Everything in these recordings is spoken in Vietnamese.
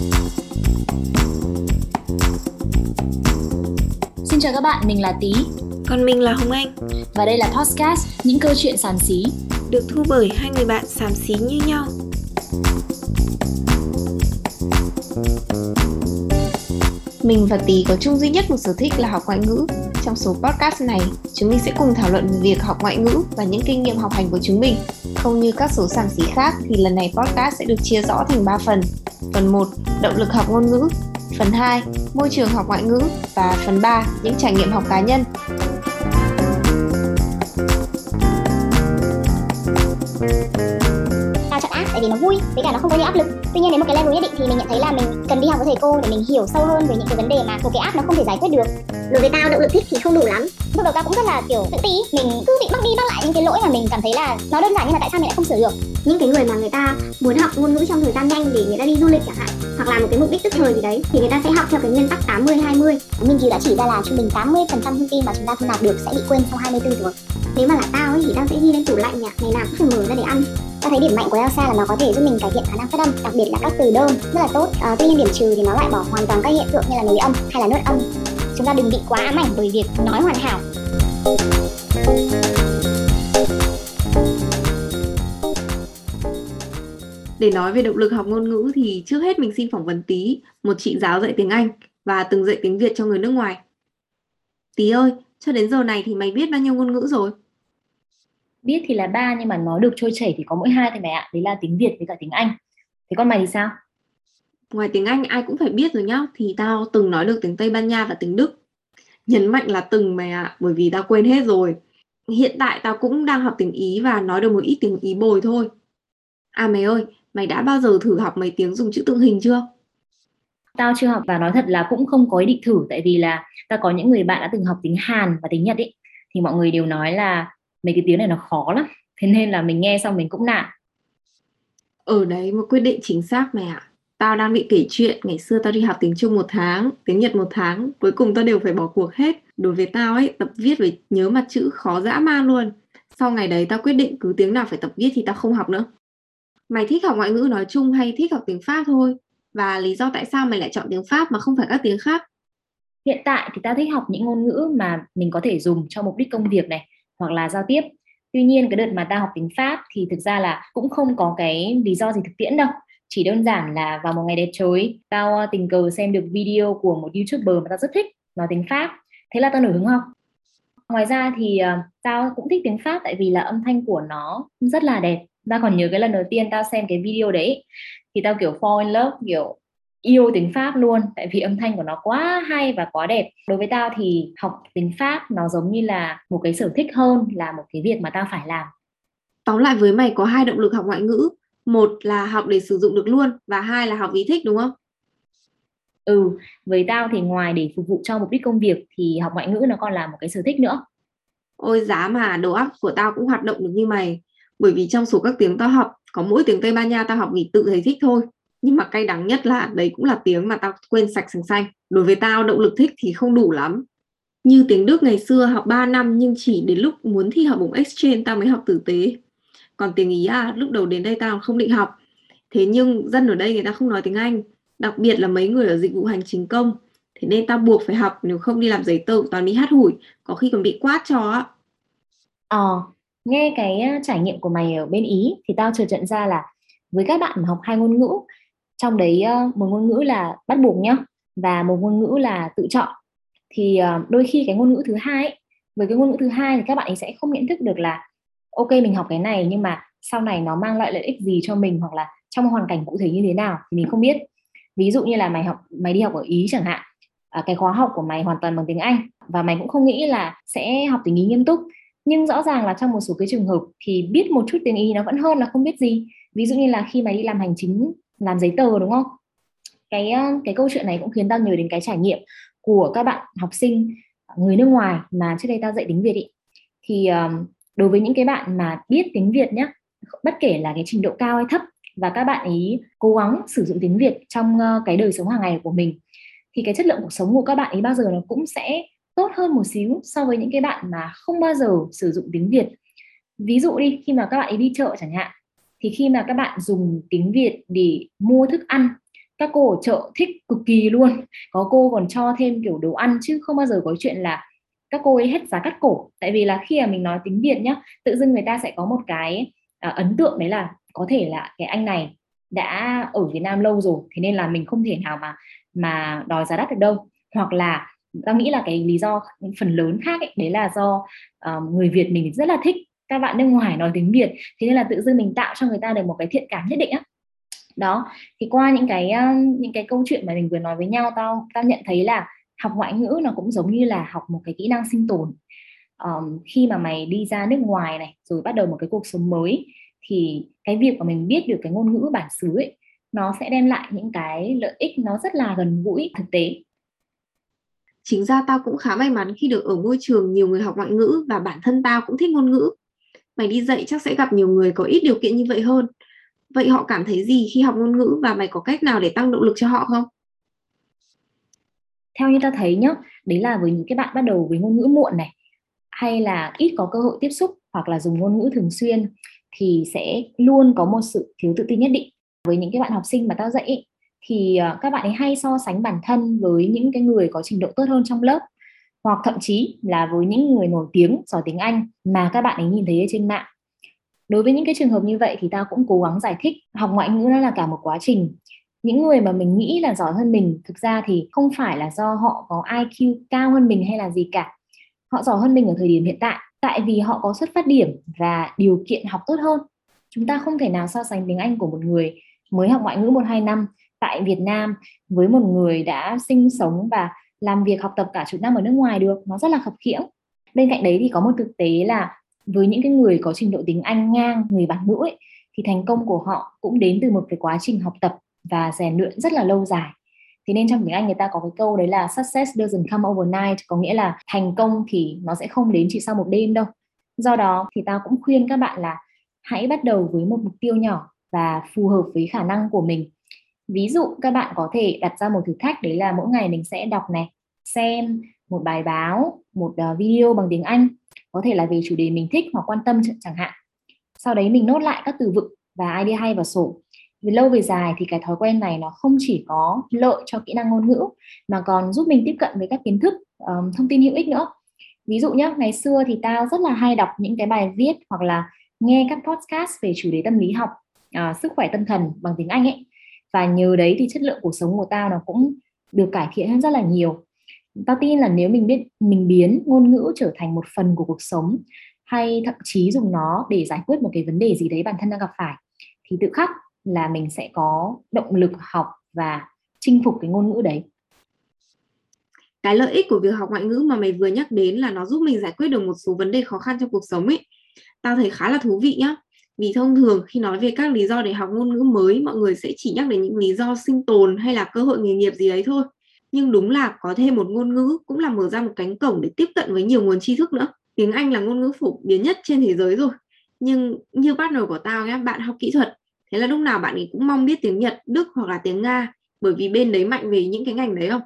Xin chào các bạn, mình là Tí Còn mình là Hồng Anh Và đây là podcast Những câu chuyện xàm xí Được thu bởi hai người bạn xàm xí như nhau Mình và Tí có chung duy nhất một sở thích là học ngoại ngữ. Trong số podcast này, chúng mình sẽ cùng thảo luận về việc học ngoại ngữ và những kinh nghiệm học hành của chúng mình. Không như các số sản xí khác thì lần này podcast sẽ được chia rõ thành 3 phần. Phần 1, động lực học ngôn ngữ. Phần 2, môi trường học ngoại ngữ. Và phần 3, những trải nghiệm học cá nhân. tao chọn app tại vì nó vui với cả nó không có nhiều áp lực tuy nhiên đến một cái level nhất định thì mình nhận thấy là mình cần đi học với thầy cô để mình hiểu sâu hơn về những cái vấn đề mà một cái app nó không thể giải quyết được đối với tao động lực thích thì không đủ lắm lúc đầu tao cũng rất là kiểu tự ti. Mình cứ bị bắt đi bắt lại những cái lỗi mà mình cảm thấy là nó đơn giản nhưng mà tại sao mình lại không sửa được? Những cái người mà người ta muốn học ngôn ngữ trong thời gian nhanh để người ta đi du lịch chẳng hạn hoặc là một cái mục đích tức thời gì đấy thì người ta sẽ học theo cái nguyên tắc 80 20 nghiên cứu đã chỉ ra là trung bình 80 phần trăm thông tin mà chúng ta thu nạp được sẽ bị quên sau 24 giờ nếu mà là tao ấy thì tao sẽ ghi lên tủ lạnh nhỉ ngày nào cũng phải mở ra để ăn. Ta thấy điểm mạnh của Elsa là nó có thể giúp mình cải thiện khả năng phát âm, đặc biệt là các từ đơn rất là tốt. À, tuy nhiên điểm trừ thì nó loại bỏ hoàn toàn các hiện tượng như là nối âm hay là nuốt âm. Chúng ta đừng bị quá ám ảnh bởi việc nói hoàn hảo. Để nói về động lực học ngôn ngữ thì trước hết mình xin phỏng vấn Tí, một chị giáo dạy tiếng Anh và từng dạy tiếng Việt cho người nước ngoài. Tí ơi, cho đến giờ này thì mày biết bao nhiêu ngôn ngữ rồi? Biết thì là ba nhưng mà nói được trôi chảy thì có mỗi hai thôi mày ạ Đấy là tiếng Việt với cả tiếng Anh Thế con mày thì sao? Ngoài tiếng Anh ai cũng phải biết rồi nhá. Thì tao từng nói được tiếng Tây Ban Nha và tiếng Đức. Nhấn mạnh là từng mày ạ Bởi vì tao quên hết rồi. Hiện tại tao cũng đang học tiếng Ý Và nói được một ít tiếng Ý bồi thôi. À mày ơi, mày đã bao giờ thử học mấy tiếng dùng chữ tượng hình chưa? Tao chưa học và nói thật là cũng không có ý định thử Tại vì là tao có những người bạn đã từng học tiếng Hàn và tiếng Nhật ấy. Thì mọi người đều nói là mấy cái tiếng này nó khó lắm. Thế nên là mình nghe xong mình cũng nản. Ở đấy một quyết định chính xác mày ạ Tao đang bị kể chuyện, Ngày xưa tao đi học tiếng Trung một tháng, Tiếng Nhật một tháng, Cuối cùng tao đều phải bỏ cuộc hết Đối với tao ấy, tập viết với nhớ mặt chữ khó dã man luôn Sau ngày đấy tao quyết định cứ tiếng nào phải tập viết thì tao không học nữa Mày thích học ngoại ngữ nói chung hay thích học tiếng Pháp thôi? Và lý do tại sao mày lại chọn tiếng Pháp mà không phải các tiếng khác? Hiện tại thì tao thích học những ngôn ngữ mà mình có thể dùng cho mục đích công việc này, hoặc là giao tiếp. Tuy nhiên cái đợt mà tao học tiếng Pháp thì thực ra là cũng không có cái lý do gì thực tiễn đâu. Chỉ đơn giản là vào một ngày đẹp trời, tao ờ, tình cờ xem được video của một YouTuber mà tao rất thích nói tiếng Pháp. Thế là tao nổi hứng không Ngoài ra thì uh, tao cũng thích tiếng Pháp tại vì là âm thanh của nó rất là đẹp. Tao còn nhớ cái lần đầu tiên tao xem cái video đấy thì tao kiểu fall in love kiểu yêu tiếng Pháp luôn tại vì âm thanh của nó quá hay và quá đẹp. Đối với tao thì học tiếng Pháp nó giống như là một cái sở thích hơn là một cái việc mà tao phải làm. Tóm lại với mày có hai động lực học ngoại ngữ một là học để sử dụng được luôn và hai là học vì thích đúng không? Ừ, với tao thì ngoài để phục vụ cho mục đích công việc thì học ngoại ngữ nó còn là một cái sở thích nữa. Ôi giá mà đầu óc của tao cũng hoạt động được như mày. Bởi vì trong số các tiếng tao học có mỗi tiếng Tây Ban Nha tao học vì tự thấy thích thôi. Nhưng mà cay đắng nhất là đấy cũng là tiếng mà tao quên sạch sành xanh. Đối với tao động lực thích thì không đủ lắm. Như tiếng Đức ngày xưa học 3 năm nhưng chỉ đến lúc muốn thi học bổng exchange tao mới học tử tế còn tiếng Ý à lúc đầu đến đây tao không định học. Thế nhưng dân ở đây người ta không nói tiếng Anh đặc biệt là mấy người ở dịch vụ hành chính công. Thế nên tao buộc phải học nếu không đi làm giấy tờ toàn đi hát hủi có khi còn bị quát cho á. Ờ nghe cái ờ, trải nghiệm của mày ở bên Ý thì tao chợt nhận ra là với các bạn học hai ngôn ngữ trong đấy ờ, một ngôn ngữ là bắt buộc nhá và một ngôn ngữ là tự chọn. Thì ờ, đôi khi cái ngôn ngữ thứ hai ấy, với cái ngôn ngữ thứ hai thì các bạn ấy sẽ không nhận thức được là ok mình học cái này nhưng mà sau này nó mang lại lợi ích gì cho mình hoặc là trong hoàn cảnh cụ thể như thế nào thì mình không biết. Ví dụ như là mày học mày đi học ở ý chẳng hạn à, cái khóa học của mày hoàn toàn bằng tiếng anh và mày cũng không nghĩ là sẽ học tiếng ý nghiêm túc. Nhưng rõ ràng là trong một số cái trường hợp thì biết một chút tiếng ý nó vẫn hơn là không biết gì. Ví dụ như là khi mày đi làm hành chính làm giấy tờ đúng không? Cái ờ, cái câu chuyện này cũng khiến tao nhớ đến cái trải nghiệm của các bạn học sinh à, người nước ngoài mà trước đây tao dạy tiếng việt ý. thì đối với những cái bạn mà biết tiếng việt nhé bất kể là cái trình độ cao hay thấp và các bạn ý cố gắng sử dụng tiếng việt trong ờ, cái đời sống hàng ngày của mình thì cái chất lượng cuộc sống của các bạn ấy bao giờ nó cũng sẽ tốt hơn một xíu so với những cái bạn mà không bao giờ sử dụng tiếng Việt. Ví dụ đi, khi mà các bạn ấy đi chợ chẳng hạn, thì khi mà các bạn dùng tiếng Việt để mua thức ăn các cô ở chợ thích cực kỳ luôn có cô còn cho thêm kiểu đồ ăn chứ không bao giờ có chuyện là các cô ấy hết giá cắt cổ. Tại vì là khi mà mình nói tiếng Việt nhá tự dưng người ta sẽ có một cái à, ấn tượng đấy là có thể là cái anh này đã ở Việt Nam lâu rồi thế nên là mình không thể nào mà mà đòi giá đắt được đâu. Hoặc là ta nghĩ là cái lý do phần lớn khác ấy, đấy là do uh, người Việt mình rất là thích các bạn nước ngoài nói tiếng Việt thế nên là tự dưng mình tạo cho người ta được một cái thiện cảm nhất định á. Đó thì qua những cái những cái câu chuyện mà mình vừa nói với nhau tao tao nhận thấy là học ngoại ngữ nó cũng giống như là học một cái kỹ năng sinh tồn. Um, khi mà mày đi ra nước ngoài này rồi bắt đầu một cái cuộc sống mới thì cái việc mà mình biết được cái ngôn ngữ bản xứ ấy nó sẽ đem lại những cái lợi ích nó rất là gần gũi thực tế. Chính ra tao cũng khá may mắn khi được ở môi trường nhiều người học ngoại ngữ và bản thân tao cũng thích ngôn ngữ. Mày đi dạy chắc sẽ gặp nhiều người có ít điều kiện như vậy hơn. Vậy họ cảm thấy gì khi học ngôn ngữ và mày có cách nào để tăng động lực cho họ không? Theo như ta thấy nhá đấy là với những cái bạn bắt đầu với ngôn ngữ muộn này hay là ít có cơ hội tiếp xúc hoặc là dùng ngôn ngữ thường xuyên thì sẽ luôn có một sự thiếu tự tin nhất định với những cái bạn học sinh mà tao dạy ý, thì ờ, các bạn ấy hay so sánh bản thân với những cái người có trình độ tốt hơn trong lớp hoặc thậm chí là với những người nổi tiếng giỏi tiếng Anh mà các bạn ấy nhìn thấy ở trên mạng. Đối với những cái trường hợp như vậy thì tao cũng cố gắng giải thích học ngoại ngữ nó là cả một quá trình. Những người mà mình nghĩ là giỏi hơn mình thực ra thì không phải là do họ có IQ cao hơn mình hay là gì cả. Họ giỏi hơn mình ở thời điểm hiện tại tại vì họ có xuất phát điểm và điều kiện học tốt hơn. Chúng ta không thể nào so sánh tiếng Anh của một người mới học ngoại ngữ một hai năm tại Việt Nam với một người đã sinh sống và làm việc học tập cả chục năm ở nước ngoài được nó rất là khập khiễng bên cạnh đấy thì có một thực tế là với những cái người có trình độ tiếng Anh ngang người bản ngữ ấy, thì thành công của họ cũng đến từ một cái quá trình học tập và rèn luyện rất là lâu dài. Thế nên trong tiếng Anh người ta có cái câu đấy là success doesn't come overnight có nghĩa là thành công thì nó sẽ không đến chỉ sau một đêm đâu. Do đó thì tao cũng khuyên các bạn là hãy bắt đầu với một mục tiêu nhỏ và phù hợp với khả năng của mình. Ví dụ các bạn có thể đặt ra một thử thách đấy là mỗi ngày mình sẽ đọc này, xem một bài báo, một ờ, video bằng tiếng Anh, có thể là về chủ đề mình thích hoặc quan tâm chẳng hạn. Sau đấy mình nốt lại các từ vựng và idea hay vào sổ về lâu về dài thì cái thói quen này nó không chỉ có lợi cho kỹ năng ngôn ngữ mà còn giúp mình tiếp cận với các kiến thức um, thông tin hữu ích nữa. Ví dụ nhé ngày xưa thì tao rất là hay đọc những cái bài viết hoặc là nghe các podcast về chủ đề tâm lý học uh, sức khỏe tâm thần bằng tiếng Anh ấy. Và nhờ đấy thì chất lượng cuộc sống của tao nó cũng được cải thiện hơn rất là nhiều. Tao tin là nếu mình biết mình biến ngôn ngữ trở thành một phần của cuộc sống hay thậm chí dùng nó để giải quyết một cái vấn đề gì đấy bản thân đang gặp phải thì tự khắc là mình sẽ có động lực học và chinh phục cái ngôn ngữ đấy. Cái lợi ích của việc học ngoại ngữ mà mày vừa nhắc đến là nó giúp mình giải quyết được một số vấn đề khó khăn trong cuộc sống ấy, tao thấy khá là thú vị nhá. Vì thông thường khi nói về các lý do để học ngôn ngữ mới, mọi người sẽ chỉ nhắc đến những lý do sinh tồn hay là cơ hội nghề nghiệp gì đấy thôi. Nhưng đúng là có thêm một ngôn ngữ cũng là mở ra một cánh cổng để tiếp cận với nhiều nguồn tri thức nữa. Tiếng Anh là ngôn ngữ phổ biến nhất trên thế giới rồi. Nhưng như partner của tao nhé bạn học kỹ thuật thế là lúc nào bạn ấy cũng mong biết tiếng Nhật Đức hoặc là tiếng Nga bởi vì bên đấy mạnh về những cái ngành đấy không?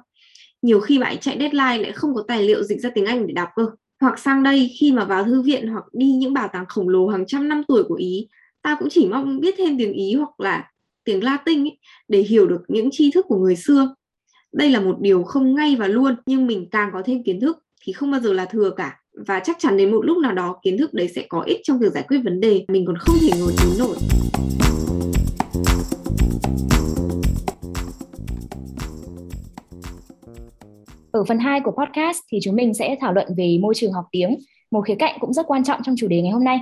Nhiều khi bạn chạy deadline lại không có tài liệu dịch ra tiếng Anh để đọc cơ. Hoặc sang đây khi mà vào thư viện hoặc đi những bảo tàng khổng lồ hàng trăm năm tuổi của Ý ta cũng chỉ mong biết thêm tiếng Ý hoặc là tiếng Latin ấy, để hiểu được những tri thức của người xưa. Đây là một điều không ngay và luôn nhưng mình càng có thêm kiến thức thì không bao giờ là thừa cả. Và chắc chắn đến một lúc nào đó kiến thức đấy sẽ có ích trong việc giải quyết vấn đề. Mình còn không thể ngồi đến nổi. Ở phần 2 của podcast thì chúng mình sẽ thảo luận về môi trường học tiếng, một khía cạnh cũng rất quan trọng trong chủ đề ngày hôm nay.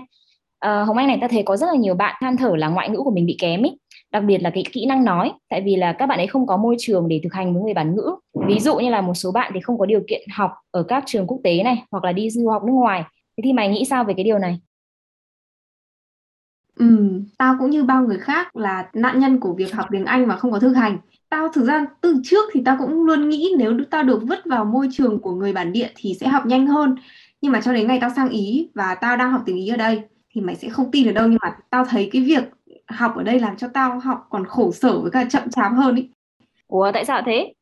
À, Hồng Anh này ta thấy có rất là nhiều bạn than thở là ngoại ngữ của mình bị kém ý, đặc biệt là cái kỹ năng nói, tại vì là các bạn ấy không có môi trường để thực hành với người bản ngữ. Ví dụ như là một số bạn thì không có điều kiện học ở các trường quốc tế này hoặc là đi du học nước ngoài. Thế thì mày nghĩ sao về cái điều này? Ừ, tao cũng như bao người khác là nạn nhân của việc học tiếng Anh mà không có thực hành. Tao thực ra từ trước thì tao cũng luôn nghĩ nếu tao được vứt vào môi trường của người bản địa thì sẽ học nhanh hơn. Nhưng mà cho đến ngày tao sang ý và tao đang học tiếng ý ở đây thì mày sẽ không tin được đâu. Nhưng mà tao thấy cái việc học ở đây làm cho tao học còn khổ sở với cả chậm chạp hơn ý. Ủa tại sao thế?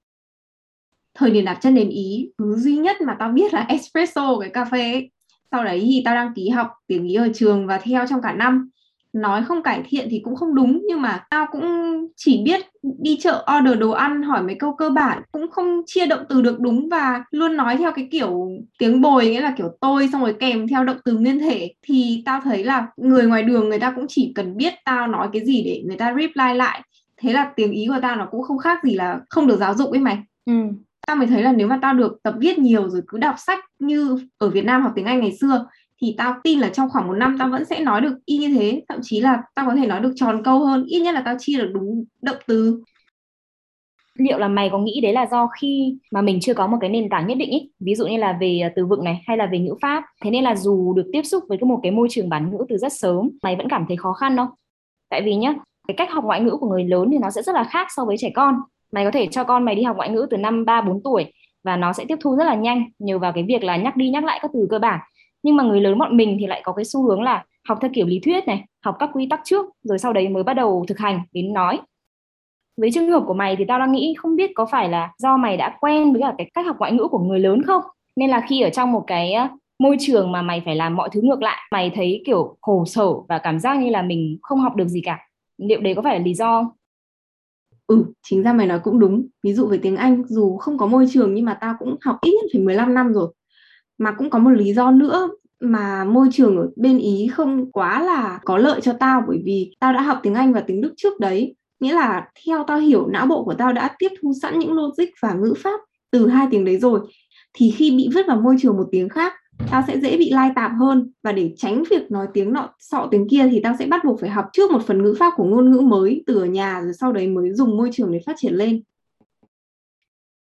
Thời điểm đặt chân đến ý thứ duy nhất mà tao biết là espresso cái cà phê ấy. sau đấy thì tao đăng ký học tiếng ý ở trường và theo trong cả năm nói không cải thiện thì cũng không đúng nhưng mà tao cũng chỉ biết đi chợ order đồ ăn hỏi mấy câu cơ bản cũng không chia động từ được đúng và luôn nói theo cái kiểu tiếng bồi nghĩa là kiểu tôi xong rồi kèm theo động từ nguyên thể. Thì tao thấy là người ngoài đường người ta cũng chỉ cần biết tao nói cái gì để người ta reply lại. Thế là tiếng ý của tao nó cũng không khác gì là không được giáo dục ấy mày. Ừ. tao mới thấy là nếu mà tao được tập viết nhiều rồi cứ đọc sách như ở Việt Nam học tiếng Anh ngày xưa thì tao tin là trong khoảng một năm tao vẫn sẽ nói được y như thế. Thậm chí là tao có thể nói được tròn câu hơn. Ít nhất là tao chia được đúng động từ. Liệu là mày có nghĩ đấy là do khi mà mình chưa có một cái nền tảng nhất định ý? Ví dụ như là về à, từ vựng này, hay là về ngữ pháp. Thế nên là dù được tiếp xúc với cái một cái môi trường bản ngữ từ rất sớm, mày vẫn cảm thấy khó khăn không? Tại vì nhá, cái cách học ngoại ngữ của người lớn thì nó sẽ rất là khác so với trẻ con. Mày có thể cho con mày đi học ngoại ngữ từ năm ba bốn tuổi và nó sẽ tiếp thu rất là nhanh, nhờ vào cái việc là nhắc đi nhắc lại các từ cơ bản nhưng mà người lớn bọn mình thì lại có cái xu hướng là học theo kiểu lý thuyết này học các quy tắc trước rồi sau đấy mới bắt đầu thực hành đến nói với trường hợp của mày thì tao đang nghĩ không biết có phải là do mày đã quen với cả cái cách học ngoại ngữ của người lớn không nên là khi ở trong một cái môi trường mà mày phải làm mọi thứ ngược lại mày thấy kiểu khổ sở và cảm giác như là mình không học được gì cả liệu đấy có phải là lý do không? Ừ, chính ra mày nói cũng đúng. Ví dụ về tiếng Anh, dù không có môi trường nhưng mà tao cũng học ít nhất phải 15 năm rồi mà cũng có một lý do nữa mà môi trường ở bên Ý không quá là có lợi cho tao, bởi vì tao đã học tiếng Anh và tiếng Đức trước đấy. Nghĩa là theo tao hiểu, não bộ của tao đã tiếp thu sẵn những logic và ngữ pháp từ hai tiếng đấy rồi. Thì khi bị vứt vào môi trường một tiếng khác, tao sẽ dễ bị lai tạp hơn. Và để tránh việc nói tiếng nọ, sọ tiếng kia thì tao sẽ bắt buộc phải học trước một phần ngữ pháp của ngôn ngữ mới từ ở nhà, rồi sau đấy mới dùng môi trường để phát triển lên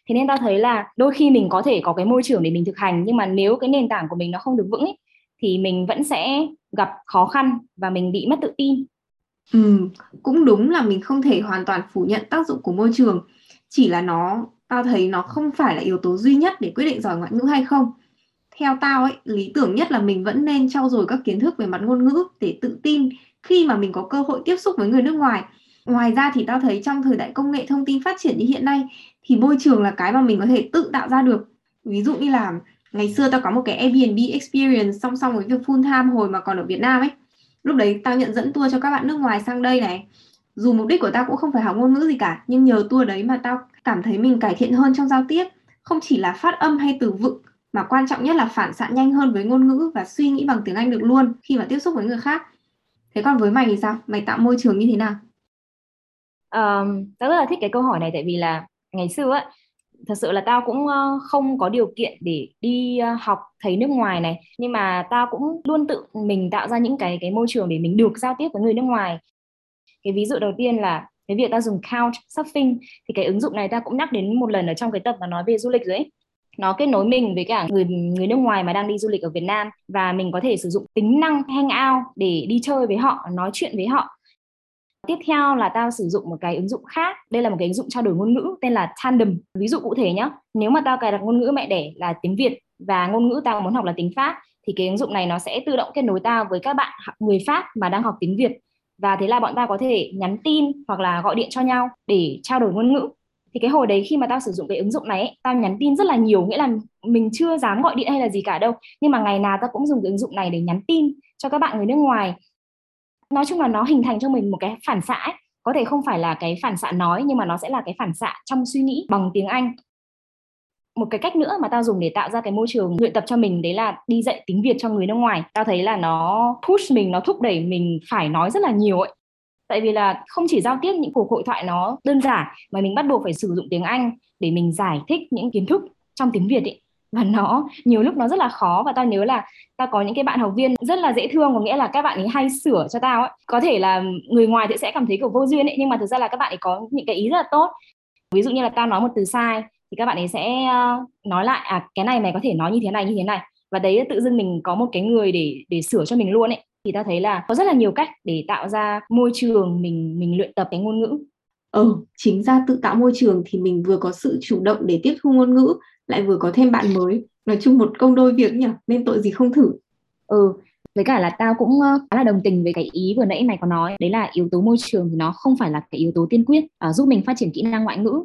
thế nên tao thấy là đôi khi mình có thể có cái môi trường để mình thực hành nhưng mà nếu cái nền tảng của mình nó không được vững ấy, thì mình vẫn sẽ gặp khó khăn và mình bị mất tự tin. Ừ, cũng đúng là mình không thể hoàn toàn phủ nhận tác dụng của môi trường. Chỉ là nó tao thấy nó không phải là yếu tố duy nhất để quyết định giỏi ngoại ngữ hay không. Theo tao ấy lý tưởng nhất là mình vẫn nên trau dồi các kiến thức về mặt ngôn ngữ để tự tin khi mà mình có cơ hội tiếp xúc với người nước ngoài. Ngoài ra thì tao thấy trong thời đại công nghệ thông tin phát triển như hiện nay thì môi trường là cái mà mình có thể tự tạo ra được. Ví dụ như là ngày xưa tao có một cái Airbnb experience song song với việc full time hồi mà còn ở Việt Nam ấy. Lúc đấy tao nhận dẫn tour cho các bạn nước ngoài sang đây này. Dù mục đích của tao cũng không phải học ngôn ngữ gì cả nhưng nhờ tour đấy mà tao cảm thấy mình cải thiện hơn trong giao tiếp. Không chỉ là phát âm hay từ vựng mà quan trọng nhất là phản xạ nhanh hơn với ngôn ngữ và suy nghĩ bằng tiếng Anh được luôn khi mà tiếp xúc với người khác. Thế còn với mày thì sao? Mày tạo môi trường như thế nào? Um, tao rất là thích cái câu hỏi này tại vì là ngày xưa ấy, thật sự là tao cũng không có điều kiện để đi học thầy nước ngoài này. Nhưng mà tao cũng luôn tự mình tạo ra những cái cái môi trường để mình được giao tiếp với người nước ngoài. Cái ví dụ đầu tiên là cái việc tao dùng couch surfing, thì cái ứng dụng này tao cũng nhắc đến một lần ở trong cái tập mà nói về du lịch rồi ấy. Nó kết nối mình với cả người người nước ngoài mà đang đi du lịch ở Việt Nam và mình có thể sử dụng tính năng hangout để đi chơi với họ, nói chuyện với họ. Tiếp theo là tao sử dụng một cái ứng dụng khác. Đây là một cái ứng dụng trao đổi ngôn ngữ tên là Tandem. Ví dụ cụ thể nhé, nếu mà tao cài đặt ngôn ngữ mẹ đẻ là tiếng Việt và ngôn ngữ tao muốn học là tiếng Pháp thì cái ứng dụng này nó sẽ tự động kết nối tao với các bạn người Pháp mà đang học tiếng Việt. Và thế là bọn tao có thể nhắn tin hoặc là gọi điện cho nhau để trao đổi ngôn ngữ. Thì cái hồi đấy khi mà tao sử dụng cái ứng dụng này ấy, tao nhắn tin rất là nhiều nghĩa là mình chưa dám gọi điện hay là gì cả đâu. Nhưng mà ngày nào tao cũng dùng cái ứng dụng này để nhắn tin cho các bạn người nước ngoài nói chung là nó hình thành cho mình một cái phản xạ ấy. có thể không phải là cái phản xạ nói, nhưng mà nó sẽ là cái phản xạ trong suy nghĩ bằng tiếng Anh. Một cái cách nữa mà tao dùng để tạo ra cái môi trường luyện tập cho mình, đấy là đi dạy tiếng Việt cho người nước ngoài. Tao thấy là nó push mình, nó thúc đẩy mình phải nói rất là nhiều ấy. Tại vì là không chỉ giao tiếp những cuộc hội thoại nó đơn giản, mà mình bắt buộc phải sử dụng tiếng Anh để mình giải thích những kiến thức trong tiếng Việt ấy và nó, nhiều lúc nó rất là khó. Và tao nhớ là tao có những cái bạn học viên rất là dễ thương, có nghĩa là các bạn ấy hay sửa cho tao ấy. Có thể là người ngoài thì sẽ cảm thấy kiểu vô duyên ấy, nhưng mà thực ra là các bạn ấy có những cái ý rất là tốt. Ví dụ như là tao nói một từ sai thì các bạn ấy sẽ ờ, nói lại à cái này mày có thể nói như thế này, như thế này. Và đấy tự dưng mình có một cái người để để sửa cho mình luôn ấy. Thì ta thấy là có rất là nhiều cách để tạo ra môi trường mình mình luyện tập cái ngôn ngữ. Ừ chính ra tự tạo môi trường thì mình vừa có sự chủ động để tiếp thu ngôn ngữ lại vừa có thêm bạn mới. Nói chung một công đôi việc nhỉ nên tội gì không thử. Ừ với cả là tao cũng ờ, khá là đồng tình với cái ý vừa nãy mày có nói. Đấy là yếu tố môi trường thì nó không phải là cái yếu tố tiên quyết uh, giúp mình phát triển kỹ năng ngoại ngữ.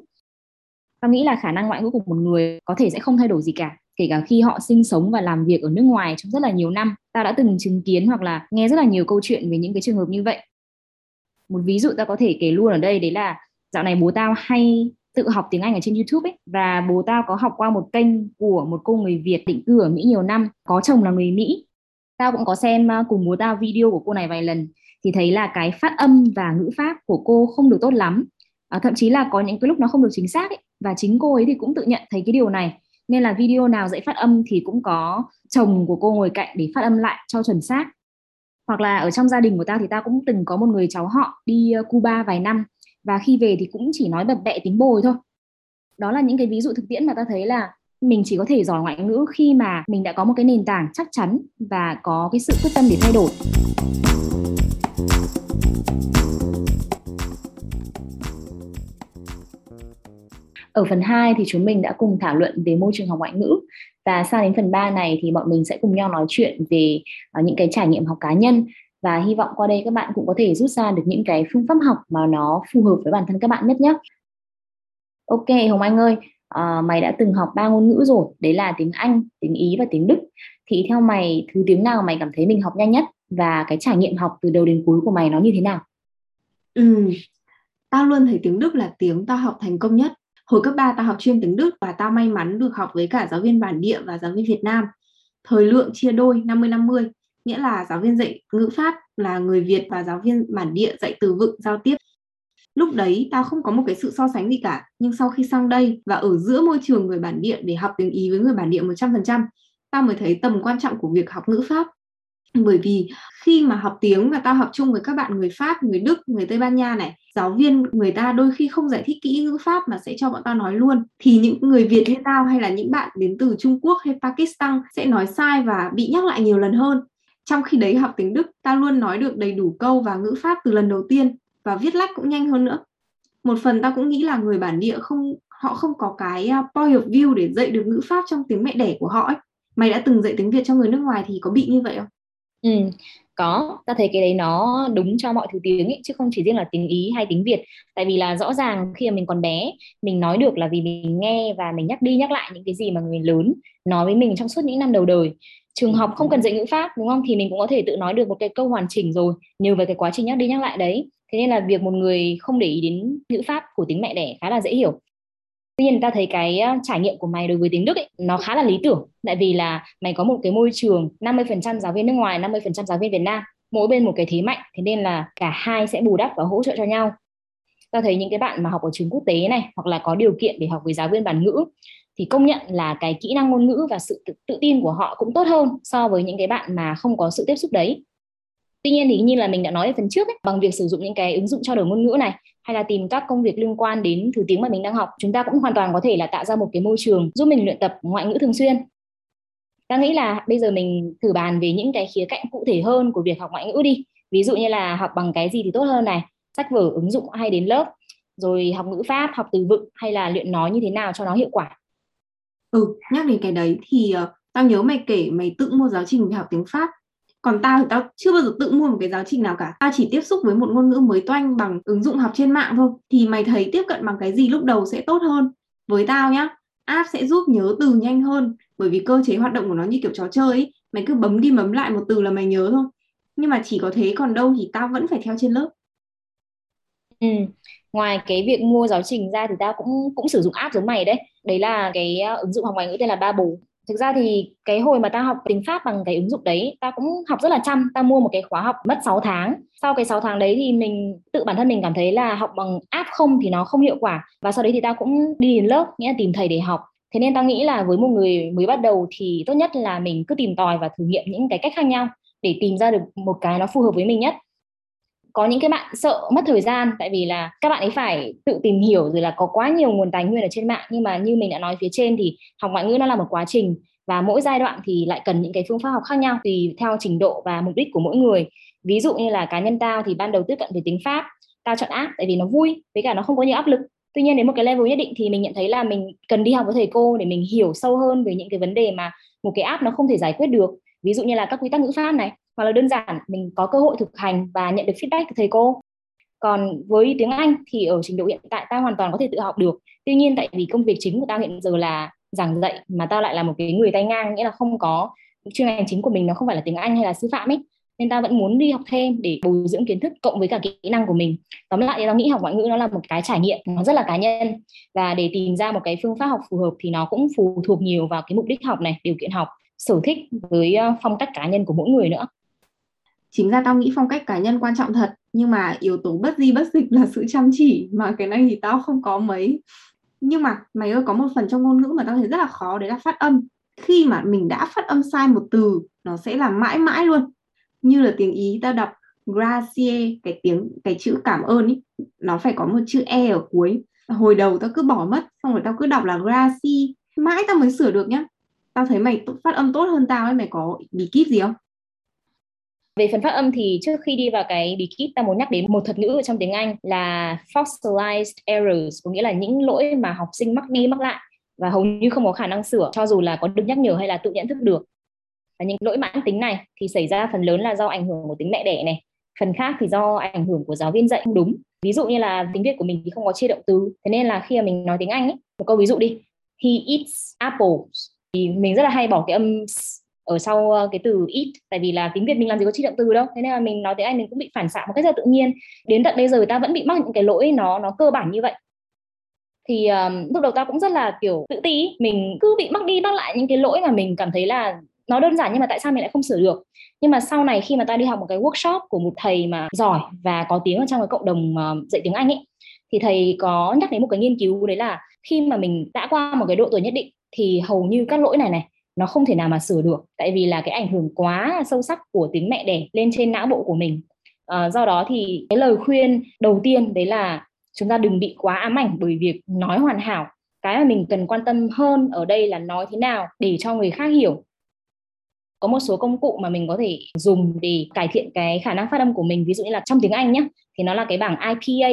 Tao nghĩ là khả năng ngoại ngữ của một người có thể sẽ không thay đổi gì cả kể cả khi họ sinh sống và làm việc ở nước ngoài trong rất là nhiều năm. Tao đã từng chứng kiến hoặc là nghe rất là nhiều câu chuyện về những cái trường hợp như vậy. Một ví dụ tao có thể kể luôn ở đây đấy là dạo này bố tao hay tự học tiếng Anh ở trên YouTube ấy. Và bố tao có học qua một kênh của một cô người Việt định cư ở Mỹ nhiều năm có chồng là người Mỹ. Tao cũng có xem cùng bố tao video của cô này vài lần thì thấy là cái phát âm và ngữ pháp của cô không được tốt lắm. À, thậm chí là có những cái lúc nó không được chính xác ấy. và chính cô ấy thì cũng tự nhận thấy cái điều này. Nên là video nào dạy phát âm thì cũng có chồng của cô ngồi cạnh để phát âm lại cho chuẩn xác. Hoặc là ở trong gia đình của tao thì tao cũng từng có một người cháu họ đi Cuba vài năm và khi về thì cũng chỉ nói bập bẹ tính bồi thôi. Đó là những cái ví dụ thực tiễn mà ta thấy là mình chỉ có thể giỏi ngoại ngữ khi mà mình đã có một cái nền tảng chắc chắn và có cái sự quyết tâm để thay đổi. Ở phần 2 thì chúng mình đã cùng thảo luận về môi trường học ngoại ngữ. Và sang đến phần 3 này thì bọn mình sẽ cùng nhau nói chuyện về ờ, những cái trải nghiệm học cá nhân và hy vọng qua đây các bạn cũng có thể rút ra được những cái phương pháp học mà nó phù hợp với bản thân các bạn nhất nhé. Ok Hồng Anh ơi, à, mày đã từng học ba ngôn ngữ rồi, đấy là tiếng Anh, tiếng Ý và tiếng Đức. Thì theo mày thứ tiếng nào mày cảm thấy mình học nhanh nhất và cái trải nghiệm học từ đầu đến cuối của mày nó như thế nào? Ừ, tao luôn thấy tiếng Đức là tiếng tao học thành công nhất. Hồi cấp 3 tao học chuyên tiếng Đức và tao may mắn được học với cả giáo viên bản địa và giáo viên Việt Nam. Thời lượng chia đôi 50-50, nghĩa là giáo viên dạy ngữ pháp là người Việt và giáo viên bản địa dạy từ vựng giao tiếp lúc đấy tao không có một cái sự so sánh gì cả nhưng sau khi sang đây và ở giữa môi trường người bản địa để học tiếng Ý với người bản địa 100% tao mới thấy tầm quan trọng của việc học ngữ pháp bởi vì khi mà học tiếng và tao học chung với các bạn người Pháp, người Đức, người Tây Ban Nha này, giáo viên người ta đôi khi không giải thích kỹ ngữ Pháp mà sẽ cho bọn tao nói luôn. Thì những người Việt như tao hay là những bạn đến từ Trung Quốc hay Pakistan sẽ nói sai và bị nhắc lại nhiều lần hơn. Trong khi đấy học tiếng Đức, ta luôn nói được đầy đủ câu và ngữ Pháp từ lần đầu tiên và viết lách cũng nhanh hơn nữa. Một phần ta cũng nghĩ là người bản địa không họ không có cái à, point of view để dạy được ngữ Pháp trong tiếng mẹ đẻ của họ ấy. Mày đã từng dạy tiếng Việt cho người nước ngoài thì có bị như vậy không? Ừ, có, ta thấy cái đấy nó đúng cho mọi thứ tiếng ấy, chứ không chỉ riêng là tiếng Ý hay tiếng Việt. Tại vì là rõ ràng khi mà mình còn bé, mình nói được là vì mình nghe và mình nhắc đi nhắc lại những cái gì mà người lớn nói với mình trong suốt những năm đầu đời. Trường học không cần dạy ngữ pháp đúng không? Thì mình cũng có thể tự nói được một cái câu hoàn chỉnh rồi nhờ về cái quá trình nhắc đi nhắc lại đấy. Thế nên là việc một người không để ý đến ngữ pháp của tiếng mẹ đẻ khá là dễ hiểu. Tuy nhiên ta thấy cái trải nghiệm của mày đối với tiếng Đức ấy, nó khá là lý tưởng. Tại vì là mày có một cái môi trường 50% giáo viên nước ngoài 50% giáo viên Việt Nam mỗi bên một cái thế mạnh. Thế nên là cả hai sẽ bù đắp và hỗ trợ cho nhau. Ta thấy những cái bạn mà học ở trường quốc tế này hoặc là có điều kiện để học với giáo viên bản ngữ thì công nhận là cái kỹ năng ngôn ngữ và sự tự, tự tin của họ cũng tốt hơn so với những cái bạn mà không có sự tiếp xúc đấy. Tuy nhiên thì như là mình đã nói ở phần trước ấy, bằng việc sử dụng những cái ứng dụng trao đổi ngôn ngữ này hay là tìm các công việc liên quan đến thứ tiếng mà mình đang học chúng ta cũng hoàn toàn có thể là tạo ra một cái môi trường giúp mình luyện tập ngoại ngữ thường xuyên. Ta nghĩ là bây giờ mình thử bàn về những cái khía cạnh cụ thể hơn của việc học ngoại ngữ đi. Ví dụ như là học bằng cái gì thì tốt hơn này sách vở ứng dụng hay đến lớp rồi học ngữ pháp học từ vựng hay là luyện nói như thế nào cho nó hiệu quả ừ nhắc đến cái đấy thì uh, tao nhớ mày kể mày tự mua giáo trình học tiếng pháp. Còn tao thì tao chưa bao giờ tự mua một cái giáo trình nào cả. Tao chỉ tiếp xúc với một ngôn ngữ mới toanh bằng ứng dụng học trên mạng thôi. Thì mày thấy tiếp cận bằng cái gì lúc đầu sẽ tốt hơn? Với tao nhá app sẽ giúp nhớ từ nhanh hơn. Bởi vì cơ chế hoạt động của nó như kiểu trò chơi ấy mày cứ bấm đi bấm lại một từ là mày nhớ thôi. Nhưng mà chỉ có thế còn đâu thì tao vẫn phải theo trên lớp ừ. ngoài cái việc mua giáo trình ra thì tao cũng cũng sử dụng app giống mày đấy. Đấy là cái ờ, ứng dụng học ngoại ngữ tên là ba Bố thực ra thì cái hồi mà tao học tiếng Pháp bằng cái ứng dụng đấy, tao cũng học rất là chăm. Tao mua một cái khóa học mất 6 tháng. Sau cái 6 tháng đấy thì mình, tự bản thân mình cảm thấy là học bằng app không thì nó không hiệu quả. Và sau đấy thì tao cũng đi đến lớp, nghĩa là tìm thầy để học. Thế nên tao nghĩ là với một người mới bắt đầu thì tốt nhất là mình cứ tìm tòi và thử nghiệm những cái cách khác nhau để tìm ra được một cái nó phù hợp với mình nhất có những cái bạn sợ mất thời gian, tại vì là các bạn ấy phải tự tìm hiểu rồi là có quá nhiều nguồn tài nguyên ở trên mạng. Nhưng mà như mình đã nói phía trên thì học ngoại ngữ nó là một quá trình và mỗi giai đoạn thì lại cần những cái phương pháp học khác nhau tùy theo trình độ và mục đích của mỗi người. Ví dụ như là cá nhân tao thì ban đầu tiếp cận về tiếng pháp, tao chọn app tại vì nó vui với cả nó không có nhiều áp lực. Tuy nhiên đến một cái level nhất định thì mình nhận thấy là mình cần đi học với thầy cô để mình hiểu sâu hơn về những cái vấn đề mà một cái app nó không thể giải quyết được. Ví dụ như là các quy tắc ngữ pháp này hoặc là đơn giản, mình có cơ hội thực hành và nhận được feedback từ thầy cô. Còn với tiếng Anh thì ở trình độ hiện tại ta hoàn toàn có thể tự học được. Tuy nhiên tại vì công việc chính của tao hiện giờ là giảng dạy mà tao lại là một cái người tay ngang, nghĩa là không có, chuyên ngành chính của mình nó không phải là tiếng Anh hay là sư phạm ấy, nên tao vẫn muốn đi học thêm để bồi dưỡng kiến thức cộng với cả kỹ năng của mình. Tóm lại tao nghĩ học ngoại ngữ nó là một cái trải nghiệm, nó rất là cá nhân. Và để tìm ra một cái phương pháp học phù hợp thì nó cũng phụ thuộc nhiều vào cái mục đích học này, điều kiện học, sở thích với ờ, phong cách cá nhân của mỗi người nữa chính ra tao nghĩ phong cách cá nhân quan trọng thật, nhưng mà yếu tố bất di bất dịch là sự chăm chỉ, mà cái này thì tao không có mấy. Nhưng mà mày ơi, có một phần trong ngôn ngữ mà tao thấy rất là khó, đấy là phát âm. Khi mà mình đã phát âm sai một từ, nó sẽ là mãi mãi luôn. Như là tiếng ý tao đọc gracie cái tiếng, cái chữ cảm ơn ý, nó phải có một chữ e ở cuối. Hồi đầu tao cứ bỏ mất, xong rồi tao cứ đọc là gracie mãi tao mới sửa được nhá. Tao thấy mày phát âm tốt hơn tao ấy, mày có bí kíp gì không? Về phần phát âm thì trước khi đi vào cái bí kíp ta muốn nhắc đến một thuật ngữ ở trong tiếng Anh là fossilized errors, có nghĩa là những lỗi mà học sinh mắc đi mắc lại và hầu như không có khả năng sửa, cho dù là có được nhắc nhở hay là tự nhận thức được. Và những lỗi mãn tính này thì xảy ra phần lớn là do ảnh hưởng của tính mẹ đẻ này. Phần khác thì do ảnh hưởng của giáo viên dạy không đúng. Ví dụ như là tiếng việt của mình thì không có chia động từ, thế nên là khi mà mình nói tiếng anh ấy, một câu ví dụ đi. He eats apples. Thì mình rất là hay bỏ cái âm ở sau ờ, cái từ ít, tại vì là tiếng việt mình làm gì có chi động từ đâu. Thế nên là mình nói tiếng anh mình cũng bị phản xạ một cách rất là tự nhiên. Đến tận bây giờ ta vẫn bị mắc những cái lỗi nó nó cơ bản như vậy. Thì um, lúc đầu ta cũng rất là kiểu tự ti mình cứ bị mắc đi mắc lại những cái lỗi mà mình cảm thấy là nó đơn giản nhưng mà tại sao mình lại không sửa được. Nhưng mà sau này khi mà ta đi học một cái workshop của một thầy mà giỏi và có tiếng ở trong cái cộng đồng uh, dạy tiếng Anh ấy thì thầy có nhắc đến một cái nghiên cứu đấy là khi mà mình đã qua một cái độ tuổi nhất định thì hầu như các lỗi này này nó không thể nào mà sửa được tại vì là cái ảnh hưởng quá sâu sắc của tiếng mẹ đẻ lên trên não bộ của mình. À, do đó thì cái lời khuyên đầu tiên đấy là chúng ta đừng bị quá ám ảnh bởi việc nói hoàn hảo. Cái mà mình cần quan tâm hơn ở đây là nói thế nào để cho người khác hiểu. Có một số công cụ mà mình có thể dùng để cải thiện cái khả năng phát âm của mình ví dụ như là trong tiếng Anh nhé thì nó là cái bảng IPA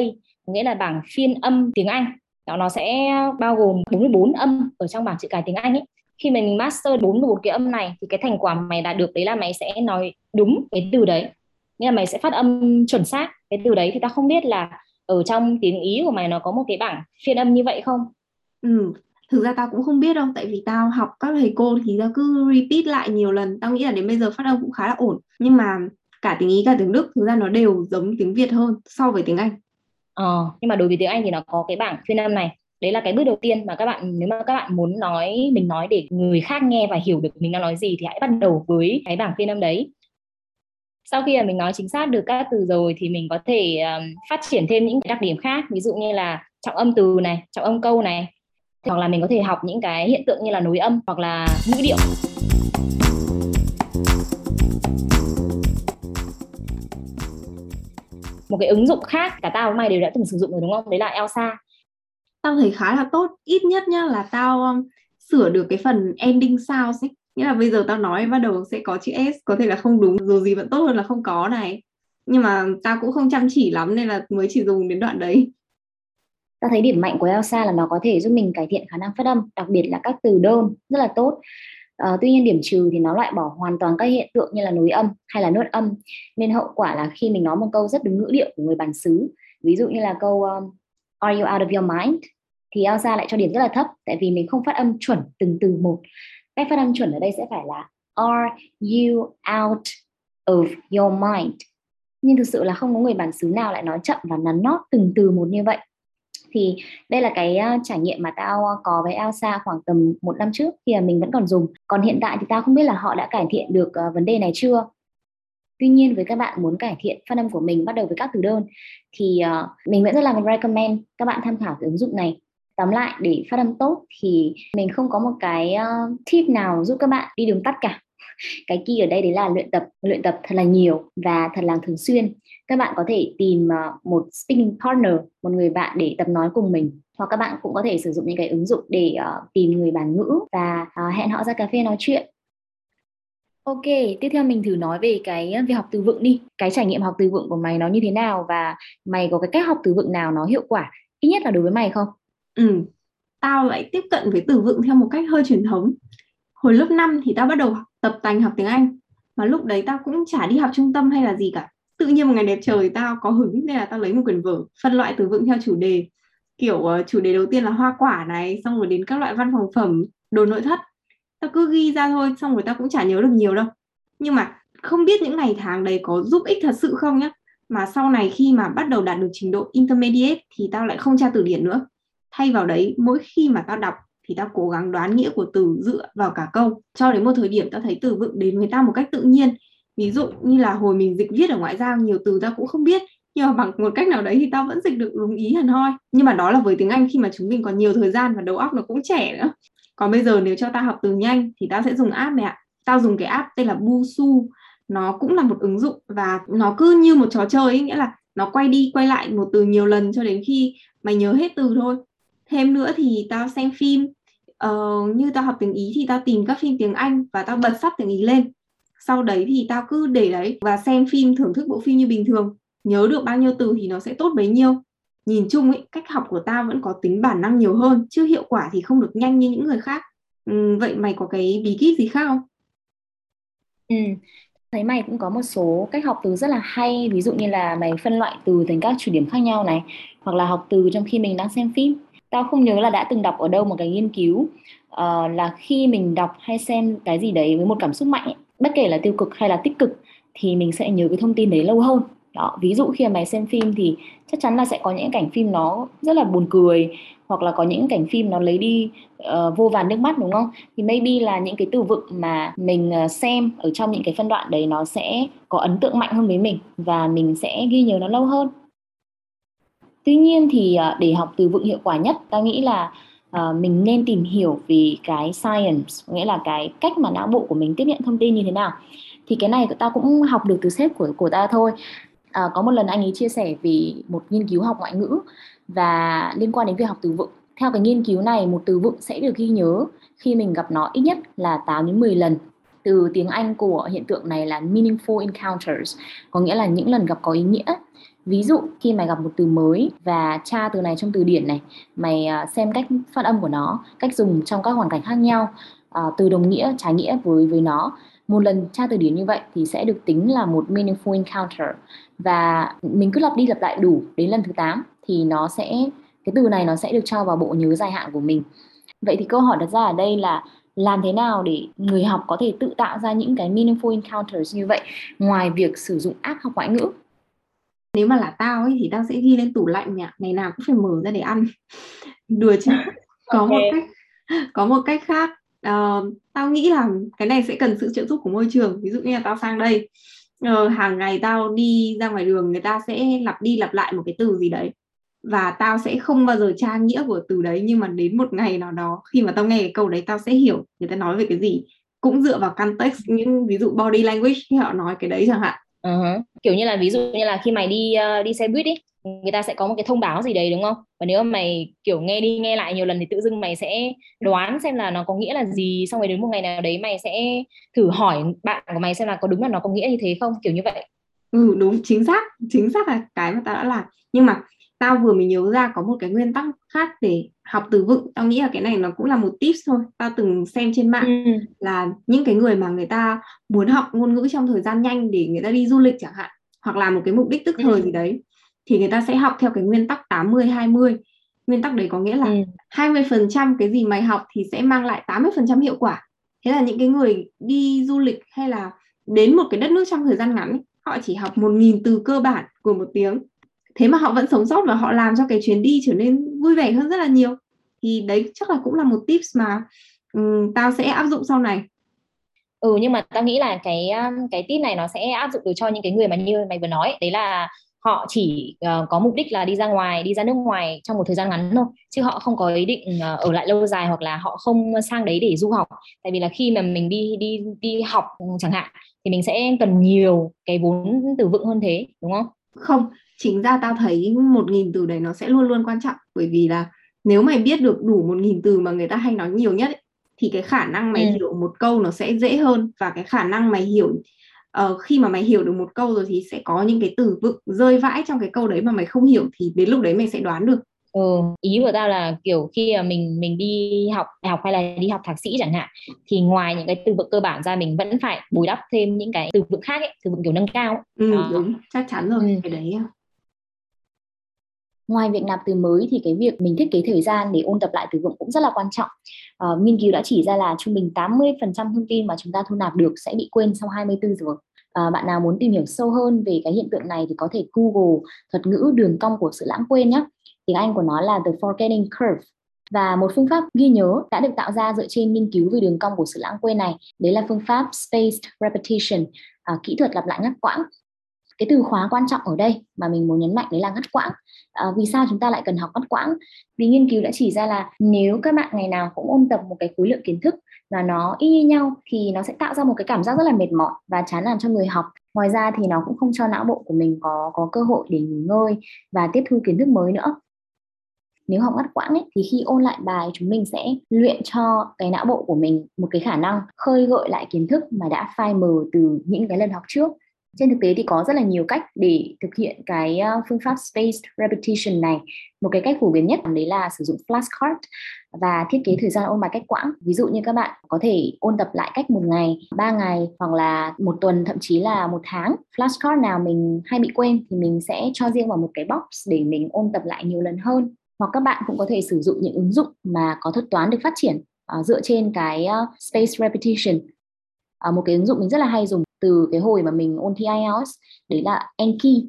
nghĩa là bảng phiên âm tiếng Anh. Đó nó sẽ bao gồm 44 âm ở trong bảng chữ cái tiếng Anh ấy khi mà mình master bốn một cái âm này thì cái thành quả mày đạt được đấy là mày sẽ nói đúng cái từ đấy. Nghĩa là mày sẽ phát âm chuẩn xác cái từ đấy thì ta không biết là ở trong tiếng ý của mày nó có một cái bảng phiên âm như vậy không? Ừ thực ra tao cũng không biết đâu tại vì tao học các thầy cô thì tao cứ repeat lại nhiều lần. Tao nghĩ là đến bây giờ phát âm cũng khá là ổn. Nhưng mà cả tiếng ý cả tiếng đức thực ra nó đều giống tiếng việt hơn so với tiếng anh. Ờ nhưng mà đối với tiếng anh thì nó có cái bảng phiên âm này đấy là cái bước đầu tiên mà các bạn nếu mà các bạn muốn nói mình nói để người khác nghe và hiểu được mình đang nói gì thì hãy bắt đầu với cái bảng phiên âm đấy. Sau khi mà mình nói chính xác được các từ rồi thì mình có thể um, phát triển thêm những cái đặc điểm khác ví dụ như là trọng âm từ này trọng âm câu này. Hoặc là mình có thể học những cái hiện tượng như là nối âm hoặc là ngữ điệu. Một cái ứng dụng khác cả tao và mày đều đã từng sử dụng rồi đúng không? Đấy là Elsa tao thấy khá là tốt. Ít nhất nhá là tao um, sửa được cái phần ending sounds ấy nghĩa là bây giờ tao nói bắt đầu sẽ có chữ s có thể là không đúng dù gì vẫn tốt hơn là không có này. Nhưng mà tao cũng không chăm chỉ lắm nên là mới chỉ dùng đến đoạn đấy. Ta thấy điểm mạnh của Elsa là nó có thể giúp mình cải thiện khả năng phát âm đặc biệt là các từ đơn rất là tốt. À, tuy nhiên điểm trừ thì nó loại bỏ hoàn toàn các hiện tượng như là nối âm hay là nốt âm. Nên hậu quả là khi mình nói một câu rất đúng ngữ điệu của người bản xứ ví dụ như là câu um, Are you out of your mind? Thì Elsa lại cho điểm rất là thấp, tại vì mình không phát âm chuẩn từng từ một. Cách phát âm chuẩn ở đây sẽ phải là, are you out of your mind? Nhưng thực sự là không có người bản xứ nào lại nói chậm và nắn nót từng từ một như vậy. Thì đây là cái ờ, trải nghiệm mà tao ờ, có với Elsa khoảng tầm một năm trước khi mà mình vẫn còn dùng. Còn hiện tại thì tao không biết là họ đã cải thiện được ờ, vấn đề này chưa. Tuy nhiên với các bạn muốn cải thiện phát âm của mình bắt đầu với các từ đơn, thì mình vẫn rất là recommend các bạn tham khảo cái ứng dụng này tóm lại để phát âm tốt thì mình không có một cái uh, tip nào giúp các bạn đi đường tắt cả cái key ở đây đấy là luyện tập luyện tập thật là nhiều và thật là thường xuyên các bạn có thể tìm uh, một speaking partner một người bạn để tập nói cùng mình hoặc các bạn cũng có thể sử dụng những cái ứng dụng để uh, tìm người bản ngữ và uh, hẹn họ ra cà phê nói chuyện Ok, tiếp theo mình thử nói về cái việc học từ vựng đi. Cái trải nghiệm học từ vựng của mày nó như thế nào và mày có cái cách học từ vựng nào nó hiệu quả, ít nhất là đối với mày không? Ừ tao lại tiếp cận với từ vựng theo một cách hơi truyền thống. Hồi lớp 5 thì tao bắt đầu tập tành học tiếng Anh mà lúc đấy tao cũng chả đi học trung tâm hay là gì cả. Tự nhiên một ngày đẹp trời tao có hứng nên là tao lấy một quyển vở phân loại từ vựng theo chủ đề. Kiểu uh, chủ đề đầu tiên là hoa quả này xong rồi đến các loại văn phòng phẩm đồ nội thất. Tao cứ ghi ra thôi xong rồi tao cũng chả nhớ được nhiều đâu. Nhưng mà không biết những ngày tháng đấy có giúp ích thật sự không nhá. Mà sau này khi mà bắt đầu đạt được trình độ intermediate thì tao lại không tra từ điển nữa thay vào đấy mỗi khi mà tao đọc thì tao cố gắng đoán nghĩa của từ dựa vào cả câu. Cho đến một thời điểm tao thấy từ vựng đến với tao một cách tự nhiên. Ví dụ như là hồi mình dịch viết ở ngoại giao nhiều từ tao cũng không biết. Nhưng mà bằng một cách nào đấy thì tao vẫn dịch được đúng ý hẳn hoi. Nhưng mà đó là với tiếng Anh khi mà chúng mình còn nhiều thời gian và đầu óc nó cũng trẻ nữa. Còn bây giờ nếu cho tao học từ nhanh thì tao sẽ dùng app này ạ. Tao dùng cái app tên là Busu. Nó cũng là một ứng dụng và nó cứ như một trò chơi ấy, nghĩa là nó quay đi quay lại một từ nhiều lần cho đến khi mày nhớ hết từ thôi thêm nữa thì tao xem phim uh, như tao học tiếng ý thì tao tìm các phim tiếng anh và tao bật sắp tiếng ý lên. Sau đấy thì tao cứ để đấy và xem phim thưởng thức bộ phim như bình thường. Nhớ được bao nhiêu từ thì nó sẽ tốt bấy nhiêu. Nhìn chung ấy cách học của tao vẫn có tính bản năng nhiều hơn chứ hiệu quả thì không được nhanh như những người khác. Ừ, vậy mày có cái bí kíp gì khác không? Ừ thấy mày cũng có một số cách học từ rất là hay. Ví dụ như là mày phân loại từ thành các chủ điểm khác nhau này hoặc là học từ trong khi mình đang xem phim tao không nhớ là đã từng đọc ở đâu một cái nghiên cứu uh, là khi mình đọc hay xem cái gì đấy với một cảm xúc mạnh ấy, bất kể là tiêu cực hay là tích cực thì mình sẽ nhớ cái thông tin đấy lâu hơn. Đó ví dụ khi mà mày xem phim thì chắc chắn là sẽ có những cảnh phim nó rất là buồn cười hoặc là có những cảnh phim nó lấy đi uh, vô vàn nước mắt đúng không? Thì maybe là những cái từ vựng mà mình ờ, xem ở trong những cái phân đoạn đấy nó sẽ có ấn tượng mạnh hơn với mình và mình sẽ ghi nhớ nó lâu hơn tuy nhiên thì ờ, để học từ vựng hiệu quả nhất ta nghĩ là ờ, mình nên tìm hiểu về cái science nghĩa là cái cách mà não bộ của mình tiếp nhận thông tin như thế nào. Thì cái này ta cũng học được từ sếp của của ta thôi. À, có một lần anh ấy chia sẻ về một nghiên cứu học ngoại ngữ và liên quan đến việc học từ vựng. Theo cái nghiên cứu này một từ vựng sẽ được ghi nhớ khi mình gặp nó ít nhất là 8 đến 10 lần. Từ tiếng Anh của hiện tượng này là meaningful encounters có nghĩa là những lần gặp có ý nghĩa ví dụ, khi mày gặp một từ mới và tra từ này trong từ điển này, mày à, xem cách phát âm của nó, cách dùng trong các hoàn cảnh khác nhau à, từ đồng nghĩa, trái nghĩa với với nó. Một lần tra từ điển như vậy thì sẽ được tính là một meaningful encounter. Và mình cứ lặp đi lặp lại đủ đến lần thứ 8 thì nó sẽ, cái từ này nó sẽ được cho vào bộ nhớ dài hạn của mình. Vậy thì câu hỏi đặt ra ở đây là làm thế nào để người học có thể tự tạo ra những cái meaningful encounters như vậy ngoài việc sử dụng app học ngoại ngữ? Nếu mà là tao ấy thì tao sẽ ghi lên tủ lạnh nhỉ. Ngày nào cũng phải mở ra để ăn. Đùa chứ. Có okay. một cách có một cách khác. Uh, tao nghĩ là cái này sẽ cần sự trợ giúp của môi trường. Ví dụ như là tao sang đây uh, hàng ngày tao đi ra ngoài đường người ta sẽ lặp đi lặp lại một cái từ gì đấy. Và tao sẽ không bao giờ tra nghĩa của từ đấy nhưng mà đến một ngày nào đó khi mà tao nghe cái câu đấy tao sẽ hiểu người ta nói về cái gì. Cũng dựa vào context những ví dụ body language khi họ nói cái đấy chẳng hạn uh-huh. kiểu như là ví dụ như là khi mày đi uh, đi xe buýt ấy người ta sẽ có một cái thông báo gì đấy đúng không? Và nếu mà mày kiểu nghe đi nghe lại nhiều lần thì tự dưng mày sẽ đoán xem là nó có nghĩa là gì xong rồi đến một ngày nào đấy mày sẽ thử hỏi bạn của mày xem là có đúng là nó có nghĩa như thế không kiểu như vậy. Ừ đúng chính xác chính xác là cái mà tao đã làm. Nhưng mà tao vừa mới nhớ ra có một cái nguyên tắc khác để học từ vựng tao nghĩ là cái này nó cũng là một tips thôi tao từng xem trên mạng ừ. là những cái người mà người ta muốn học ngôn ngữ trong thời gian nhanh để người ta đi du lịch chẳng hạn hoặc là một cái mục đích tức thời ừ. gì đấy thì người ta sẽ học theo cái nguyên tắc 80 20 nguyên tắc đấy có nghĩa là ừ. 20% cái gì mày học thì sẽ mang lại 80% hiệu quả thế là những cái người đi du lịch hay là đến một cái đất nước trong thời gian ngắn họ chỉ học một nghìn từ cơ bản của một tiếng thế mà họ vẫn sống sót và họ làm cho cái chuyến đi trở nên vui vẻ hơn rất là nhiều. Thì đấy chắc là cũng là một tips mà um, tao sẽ áp dụng sau này. Ừ nhưng mà tao nghĩ là cái cái tip này nó sẽ áp dụng được cho những cái người mà như mày vừa nói. Đấy là họ chỉ uh, có mục đích là đi ra ngoài đi ra nước ngoài trong một thời gian ngắn thôi. Chứ họ không có ý định uh, ở lại lâu dài hoặc là họ không sang đấy để du học. Tại vì là khi mà mình đi đi đi học chẳng hạn thì mình sẽ cần nhiều cái vốn từ vựng hơn thế đúng không? Không chính ra tao thấy một nghìn từ đấy nó sẽ luôn luôn quan trọng bởi vì là nếu mày biết được đủ một nghìn từ mà người ta hay nói nhiều nhất ấy, thì cái khả năng mày ừ. hiểu một câu nó sẽ dễ hơn và cái khả năng mày hiểu uh, khi mà mày hiểu được một câu rồi thì sẽ có những cái từ vựng rơi vãi trong cái câu đấy mà mày không hiểu thì đến lúc đấy mày sẽ đoán được Ừ, ý của tao là kiểu khi mà mình mình đi học đại học hay là đi học thạc sĩ chẳng hạn thì ngoài những cái từ vựng cơ bản ra mình vẫn phải bồi đắp thêm những cái từ vựng khác ấy, từ vựng kiểu nâng cao. Ừ, à. đúng, chắc chắn rồi, ừ. cái đấy ngoài việc nạp từ mới thì cái việc mình thiết kế thời gian để ôn tập lại từ vựng cũng rất là quan trọng. Uh, nghiên cứu đã chỉ ra là trung bình 80% thông tin mà chúng ta thu nạp được sẽ bị quên sau 24 giờ. À, bạn nào muốn tìm hiểu sâu hơn về cái hiện tượng này thì có thể Google thuật ngữ đường cong của sự lãng quên nhé tiếng Anh của nó là the forgetting curve. Và một phương pháp ghi nhớ đã được tạo ra dựa trên nghiên cứu về đường cong của sự lãng quên này. Đấy là phương pháp spaced repetition. À, kỹ thuật lặp lại ngắt quãng cái từ khóa quan trọng ở đây mà mình muốn nhấn mạnh đấy là ngắt quãng. À, vì sao chúng ta lại cần học ngắt quãng? Vì nghiên cứu đã chỉ ra là nếu các bạn ngày nào cũng ôn tập một cái khối lượng kiến thức và nó y như nhau thì nó sẽ tạo ra một cái cảm giác rất là mệt mỏi và chán nản cho người học. Ngoài ra thì nó cũng không cho não bộ của mình có có cơ hội để nghỉ ngơi và tiếp thu kiến thức mới nữa. Nếu học ngắt quãng ấy, thì khi ôn lại bài chúng mình sẽ luyện cho cái não bộ của mình một cái khả năng khơi gợi lại kiến thức mà đã phai mờ từ những cái lần học trước trên thực tế thì có rất là nhiều cách để thực hiện cái ờ, phương pháp spaced repetition này. Một cái cách phổ biến nhất đấy là sử dụng flashcard và thiết kế thời gian ôn bài cách quãng. Ví dụ như các bạn có thể ôn tập lại cách một ngày ba ngày hoặc là một tuần thậm chí là một tháng. Flashcard nào mình hay bị quên thì mình sẽ cho riêng vào một cái box để mình ôn tập lại nhiều lần hơn. Hoặc các bạn cũng có thể sử dụng những ứng dụng mà có thuật toán được phát triển uh, dựa trên cái uh, spaced repetition. Uh, một cái ứng dụng mình rất là hay dùng từ cái hồi mà mình ôn thi IELTS đấy là Anki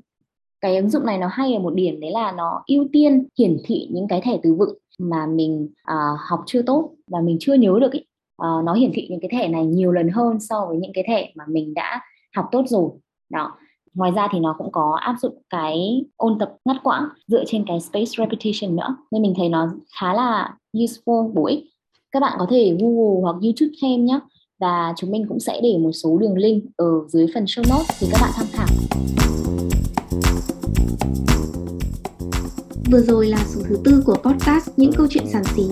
cái ứng dụng này nó hay ở một điểm đấy là nó ưu tiên hiển thị những cái thẻ từ vựng mà mình uh, học chưa tốt và mình chưa nhớ được ý. Uh, nó hiển thị những cái thẻ này nhiều lần hơn so với những cái thẻ mà mình đã học tốt rồi. Đó. Ngoài ra thì nó cũng có áp dụng cái ôn tập ngắt quãng dựa trên cái space repetition nữa nên mình thấy nó khá là useful bổ ích các bạn có thể Google hoặc YouTube thêm nhé và chúng mình cũng sẽ để một số đường link ở dưới phần show notes thì các bạn tham khảo. Vừa rồi là số thứ tư của podcast Những câu chuyện sản xí.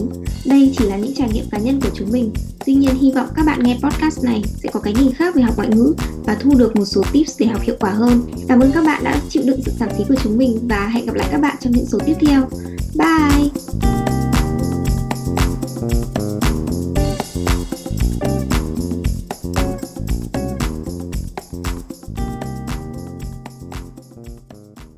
Đây chỉ là những trải nghiệm cá nhân của chúng mình. Tuy nhiên, hy vọng các bạn nghe podcast này sẽ có cái nhìn khác về học ngoại ngữ và thu được một số tips để học hiệu quả hơn. Cảm ơn các bạn đã chịu đựng sự sản xí của chúng mình và hẹn gặp lại các bạn trong những số tiếp theo. Bye!